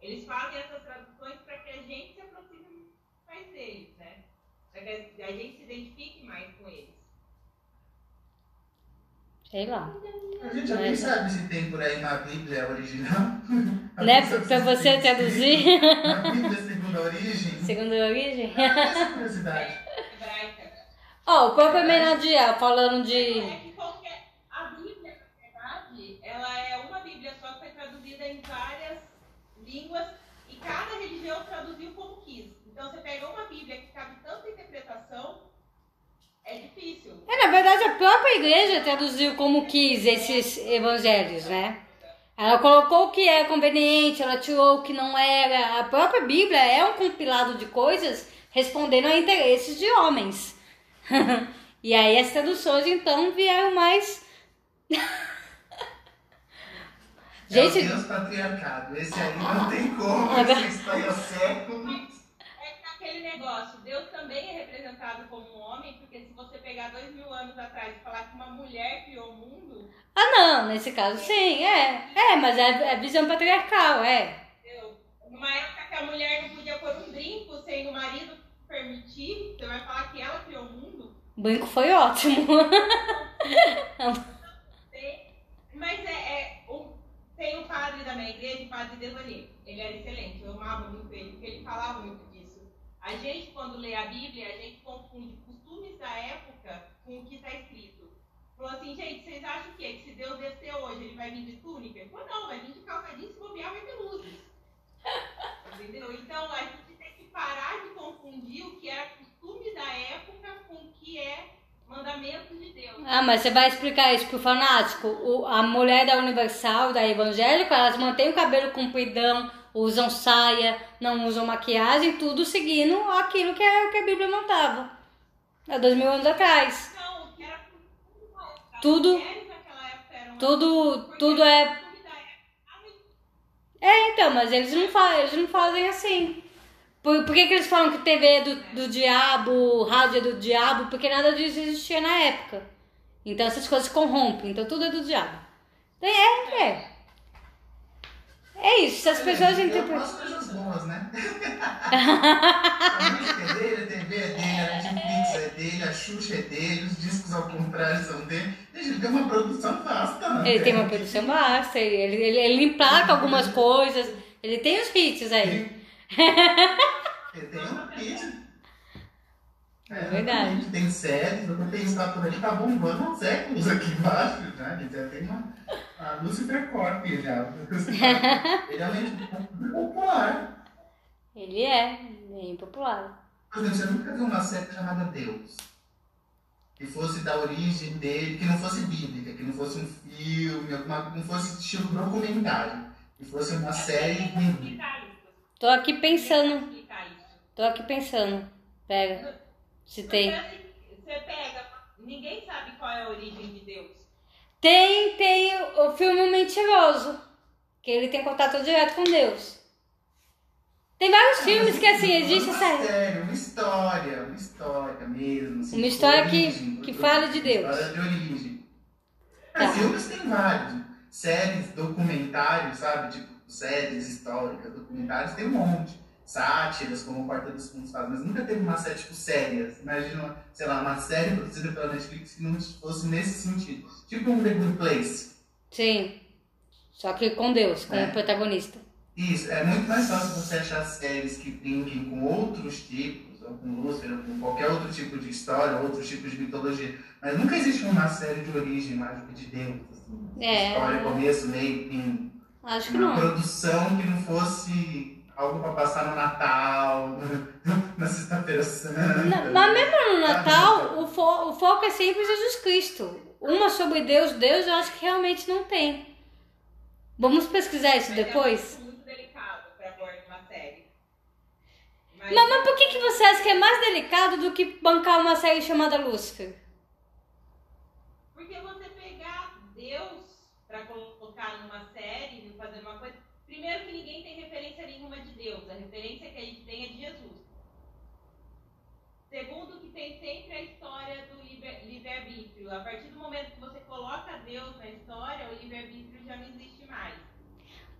Eles fazem essas traduções para que a gente se aproxime mais deles, né? Para que a gente se identifique mais com eles. Sei lá. A gente já nem É. sabe se tem por aí uma Bíblia original. [laughs] Né? Pra você traduzir. Uma Bíblia segundo a origem. Segundo a origem. Essa curiosidade. Hebraica. Ó, o próprio Menadiel falando de. É que qualquer. A Bíblia, na verdade, ela é uma Bíblia só que foi traduzida em várias línguas e cada religião traduziu como quis. Então você pega uma Bíblia que cabe tanta interpretação, é difícil. É, na verdade, a própria igreja traduziu como quis esses evangelhos, né? Ela colocou o que é conveniente, ela tirou o que não era. A própria Bíblia é um compilado de coisas respondendo a interesses de homens. [laughs] e aí as traduções, então, vieram mais. É o Gente, Deus patriarcado. Esse aí não tem como. Agora- Essa história séculos. É aquele negócio, Deus também é representado como um homem, porque se você pegar dois mil anos atrás e falar que uma mulher criou o mundo, ah não, nesse caso sim, é. É, mas é, é visão patriarcal, é. Numa época que a mulher não podia pôr um brinco sem o marido permitir, você vai falar que ela criou o mundo? O brinco foi ótimo. [laughs] [laughs] Mas é, é tem um padre da minha igreja, o padre Devani. Ele era excelente, eu amava muito ele, porque ele falava muito disso. A gente, quando lê a Bíblia, a gente confunde costumes da época com o que está escrito. Falou assim, gente, vocês acham o quê? Que se Deus descer hoje, ele vai vir de túnica? Ele falou, não, vai vir de calça jeans, se bobear, vai ter luzes. [laughs] Entendeu? Então, a gente tem que parar de confundir o que era costume da época com o que é mandamento de Deus. Ah, mas você vai explicar isso pro fanático? O- a mulher da Universal, da evangélica, elas mantêm o cabelo compridão, usam saia, não usam maquiagem, tudo seguindo aquilo que a, que a Bíblia mandava. Há dois mil anos atrás. Não, que era Tudo- Tudo, porque tudo é. É, então, mas eles não, fa eles não fazem assim. Por, por que, que eles falam que TV é do, do diabo, rádio é do diabo? Porque nada disso existia na época. Então essas coisas corrompem, então tudo é do diabo. É, é. É isso, se as pessoas interpretam. de coisas boas, né? [laughs] a música é dele, a TV é dele, a Netflix é dele, a Xuxa é dele, os discos ao contrário são dele. Ele tem uma produção vasta, né? Ele tem uma produção vasta, ele, ele, ele, ele emplaca algumas coisas, ele tem os hits aí. Ele tem um hit. É verdade. Tem séries, eu vou pensar por ali, tá bombando há séculos aqui embaixo, né? Ele já tem uma. A Lucifer Corp já. Ele é um popular. Ele é bem popular. Por exemplo, você nunca viu uma série chamada Deus? Que fosse da origem dele, que não fosse bíblica, que não fosse um filme, alguma, não fosse estilo documentário. Que fosse uma série bíblica. Tô aqui pensando, tô aqui pensando. Pega, se tem. Porque, assim, Você pega, ninguém sabe qual é a origem de Deus. Tem, tem o filme O Mentiroso, que ele tem contato direto com Deus. Tem vários filmes que assim, existe uma essa. série, uma história, uma história mesmo. assim, Uma história que- origem, que uma fale de Deus. História de origem. É, Tá. filmes tem vários. Séries, documentários, sabe? Tipo, séries históricas, documentários, tem um monte. Sátiras, como o Porta dos Fundos faz, mas nunca teve uma série, tipo, sérias. Imagina, sei lá, uma série produzida pela Netflix que não fosse nesse sentido. Tipo um The Good Place. Sim. Só que com Deus, como É. protagonista. Isso, é muito mais fácil você achar séries que brinquem com outros tipos, ou com Lúcifer, ou com qualquer outro tipo de história, outros tipos de mitologia. Mas nunca existe uma série de origem mágica de Deus. Assim. É. História, começo, meio, fim. Acho que Uma não. produção que não fosse algo pra passar no Natal, [laughs] na Sexta-feira Santa. Na- Mas mesmo no Natal, o, fo- o foco é sempre Jesus Cristo. Uma sobre Deus, Deus, eu acho que realmente não tem. Vamos pesquisar isso Mas É depois? um muito delicado para pôr numa série. Mas, Mas, mas por que, que você acha que é mais delicado do que bancar uma série chamada Lúcifer? Porque você pegar Deus para colocar numa série, fazer uma coisa. Primeiro que ninguém tem referência nenhuma de Deus. A referência que a gente tem é de Jesus. Segundo que tem sempre a história do livre-arbítrio. A partir do momento que você coloca Deus na história, o livre-arbítrio já não existe mais.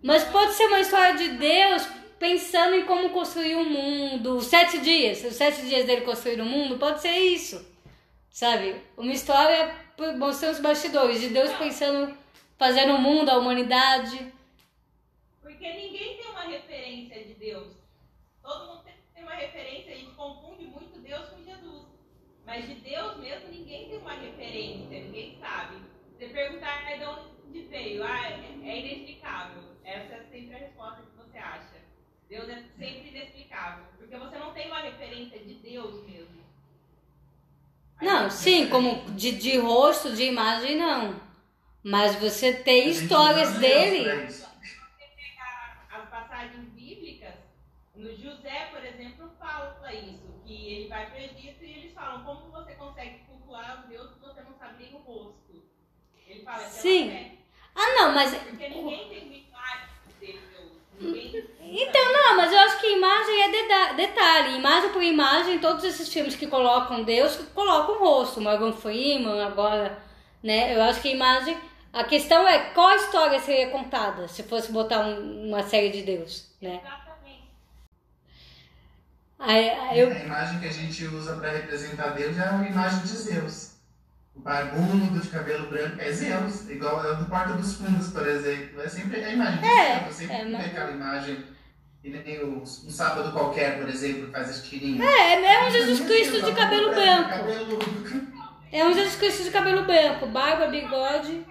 Mas pode ser uma história de Deus pensando em como construir o mundo. Os sete dias, os sete dias dele construir o mundo, pode ser isso. Sabe? Uma história mostrando os bastidores de Deus pensando, fazendo o mundo, a humanidade. Porque ninguém tem uma referência de Deus. Todo mundo tem uma referência, a gente confunde muito Deus com Jesus. Mas de Deus mesmo ninguém tem uma referência, ninguém sabe. Você perguntar "Ah, de onde veio, ah, é é inexplicável. Essa é sempre a resposta que você acha. Deus é sempre inexplicável. Porque você não tem uma referência de Deus mesmo. Aí Não, sim, como de, de rosto, de imagem, não. Mas você tem histórias Deus dele. pra isso. você pegar as passagens bíblicas, no José, por exemplo, fala ele vai para o Egito e eles falam, como você consegue cultuar um Deus que você não sabe nem o rosto? Ele fala, é Sim. fé. Ah, não, mas. Porque ninguém tem uma imagem de Deus. Ninguém... Então, não, mas eu acho que imagem é deda- detalhe. Imagem por imagem, todos esses filmes que colocam Deus, colocam o rosto. Morgan Freeman, agora, né? Eu acho que imagem. A questão é qual história seria contada se fosse botar um- uma série de Deus, né? Exatamente. Aí, aí eu, A imagem que a gente usa para representar Deus é uma imagem de Zeus. O barbudo de cabelo branco é Zeus, igual é o do Porta dos Fundos, por exemplo. É sempre a imagem de É, Zeus. Sempre é, tem mas- aquela imagem. E nem o, um sábado qualquer, por exemplo, que faz as tirinhas. é, é um Jesus Cristo de cabelo branco. Cabelo... É um Jesus Cristo de cabelo branco, barba, bigode.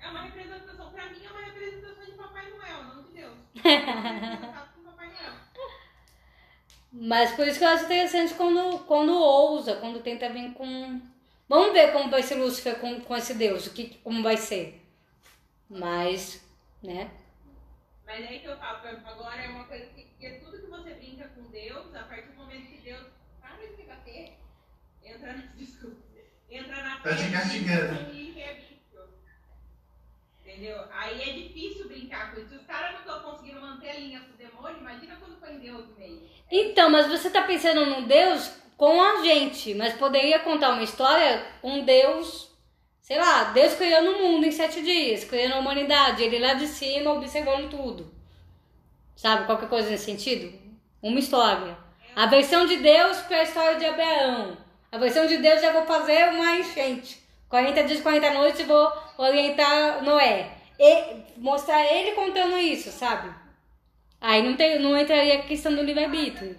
É uma representação, pra mim é uma representação de Papai Noel, não de Deus. [laughs] É uma representação de Papai Noel. Mas por isso que eu acho interessante quando, quando ousa, quando tenta vir com. Vamos ver como vai ser Lúcifer com, com esse Deus, o que, como vai ser. Mas, né? Mas aí que eu falo, por exemplo, agora é uma coisa que, que é tudo que você brinca com Deus, a partir do momento que Deus para de me bater, entra na. [laughs] Desculpa. Entra na Tá te castigando. Entendeu? Aí é difícil brincar com isso. Os caras não estão conseguindo manter a linha com o demônio, imagina quando põe Deus no meio. Então, mas você tá pensando num Deus com a gente, mas poderia contar uma história com um Deus, sei lá, Deus criando o mundo em sete dias, criando a humanidade, ele lá de cima observando tudo. Sabe, qualquer coisa nesse sentido? Uma história. A versão de Deus para a história de Abraão. A versão de Deus já vou fazer uma enchente. 40 dias, 40 noites vou orientar Noé. E mostrar ele contando isso, sabe? Aí não, tem, não entraria a questão do livre-arbítrio.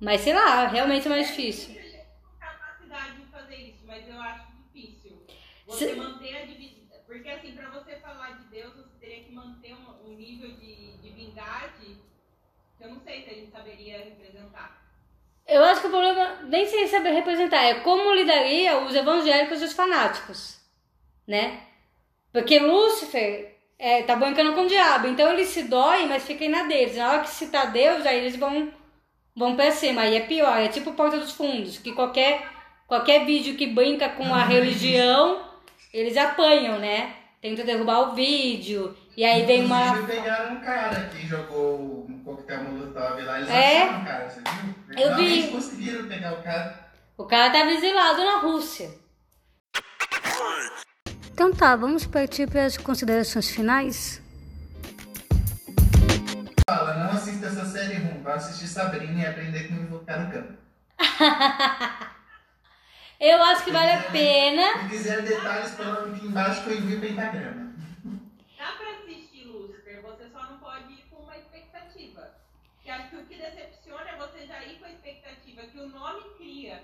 Mas sei lá, realmente é mais difícil. Gente tem capacidade de fazer isso, mas eu acho difícil. Você Se- manter a divisão. Porque assim, pra você falar de Deus, você teria que manter um, um nível de divindade que eu não sei se a gente saberia representar. Eu acho que o problema nem sei saber representar, é como lidaria os evangélicos e os fanáticos, né? Porque Lúcifer é, tá brincando com o diabo, então eles se doem, mas fiquem na deles. Na hora que citar Deus, aí eles vão, vão pra cima. Aí é pior, é tipo Porta dos Fundos, que qualquer, qualquer vídeo que brinca com a religião, eles apanham, né? Tentam derrubar o vídeo, e aí vem uma. Pegaram um cara que jogou um coquetel molotov lá. Eles É? acharam o cara, você viu? Eu vi. Finalmente conseguiram pegar o cara. O cara tava exilado na Rússia. Então tá, vamos partir para as considerações finais? Fala, não assista essa série ruim. Vai assistir Sabrina e aprender como invocar o campo. [laughs] Eu acho que vale a pena. Se quiser detalhes, coloca aqui embaixo que eu envio o pentagrama. Dá pra assistir Lúcifer, você só não pode ir com uma expectativa. Que acho que o que decepciona é você já ir com a expectativa que o nome cria.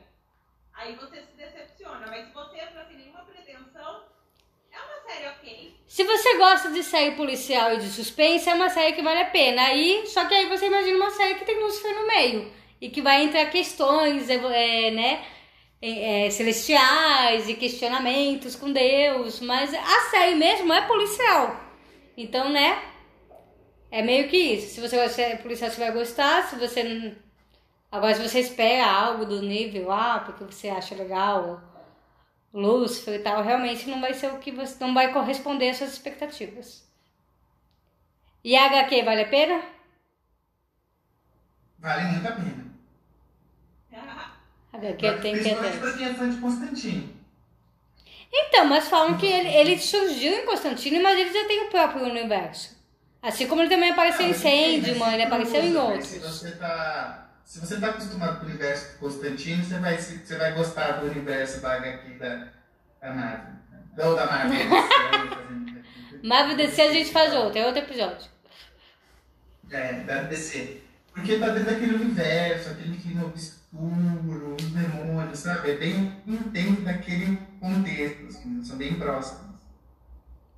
Aí você se decepciona. Mas se você entra sem nenhuma pretensão, é uma série ok. Se você gosta de série policial e de suspense, é uma série que vale a pena. Aí, só que aí você imagina uma série que tem Lúcifer no meio. E que vai entrar questões, é, né? é, é, celestiais e questionamentos com Deus. Mas a série mesmo é policial. Então, né? É meio que isso. Se você gosta de policial, você vai gostar. Se você não. Agora, se você espera algo do nível, ah, porque você acha legal, Lúcifer e tal, realmente não vai ser o que você. não vai corresponder às suas expectativas. E a HQ vale a pena? Vale muito a pena. A HQ tem que ter. pra quem é fã de Constantino. Então, mas falam que ele, ele surgiu em Constantino, mas ele já tem o próprio universo. Assim como ele também apareceu em Ah, mas Sandman, ele apareceu em mas outros. Se você tá, se você tá acostumado com o universo de Constantino, você vai, você vai gostar do universo da HQ da, da Marvel. Não, da Marvel. [laughs] Marvel DC a gente faz outro, é outro episódio. É, da DC. Porque tá dentro daquele universo, aquele clima obscuro, os demônios, sabe? É bem dentro daquele contexto, assim, são bem próximos.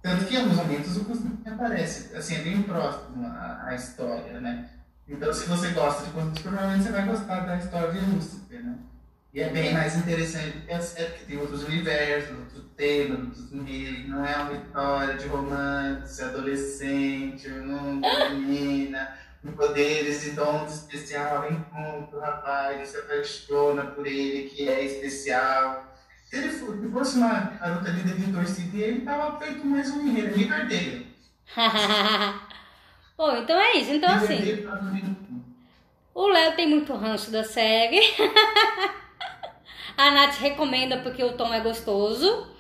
Tanto que em alguns momentos o Constantino aparece, assim, é bem próximo à, à história, né? Então, se você gosta de Constantino, provavelmente você vai gostar da história de Lúcifer, né? E é bem mais interessante é sério, porque tem outros universos, outros temas, outros meios. Não é uma história de romance, adolescente, um menina, com poderes e dons especial, encontra o rapaz que se apaixona por ele, que é especial. Se ele for- se fosse uma garota líder de torcida, ele tava feito mais um enredo, Riverdale. [laughs] Bom, então é isso. Então, assim, tá o Léo tem muito ranço da série. [laughs] A Nath recomenda porque o tom é gostoso.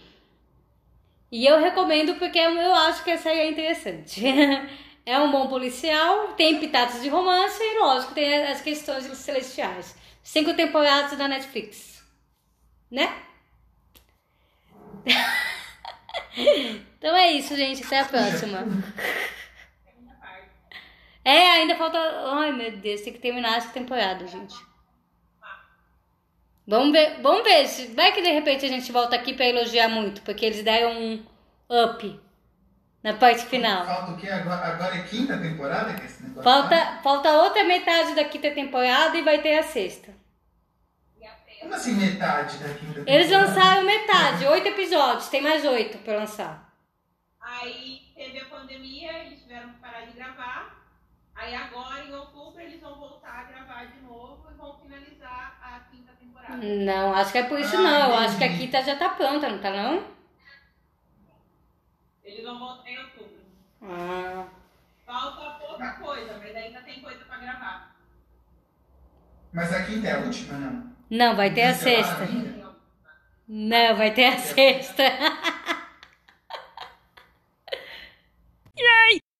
E eu recomendo porque eu acho que a série é interessante. [laughs] É um bom policial, tem pitadas de romance e, lógico, tem as questões celestiais. Cinco temporadas da Netflix. Né? Então é isso, gente. Até a próxima. É, ainda falta. Ai, meu Deus, tem que terminar essa temporada, gente. Vamos ver, vamos ver. se- Vai que de repente a gente volta aqui pra elogiar muito, porque eles deram um up na parte final. Falta o quê? Agora, agora é quinta temporada que esse negócio tá? Falta, falta outra metade da quinta temporada e vai ter a sexta. Como assim metade da quinta temporada? Eles lançaram metade, oito episódios, tem mais oito pra lançar. Aí teve a pandemia, eles tiveram que parar de gravar. Aí agora, em outubro, eles vão voltar a gravar de novo e vão finalizar a quinta temporada. Não, acho que é por isso Ah, não. Eu acho que a entendi. quinta já tá pronta, não tá não? Eles vão voltar em outubro. Ah. Falta pouca coisa, mas ainda tem coisa pra gravar. Mas a quinta é a última, não? Não, vai ter a sexta. Não, vai ter a sexta. [laughs]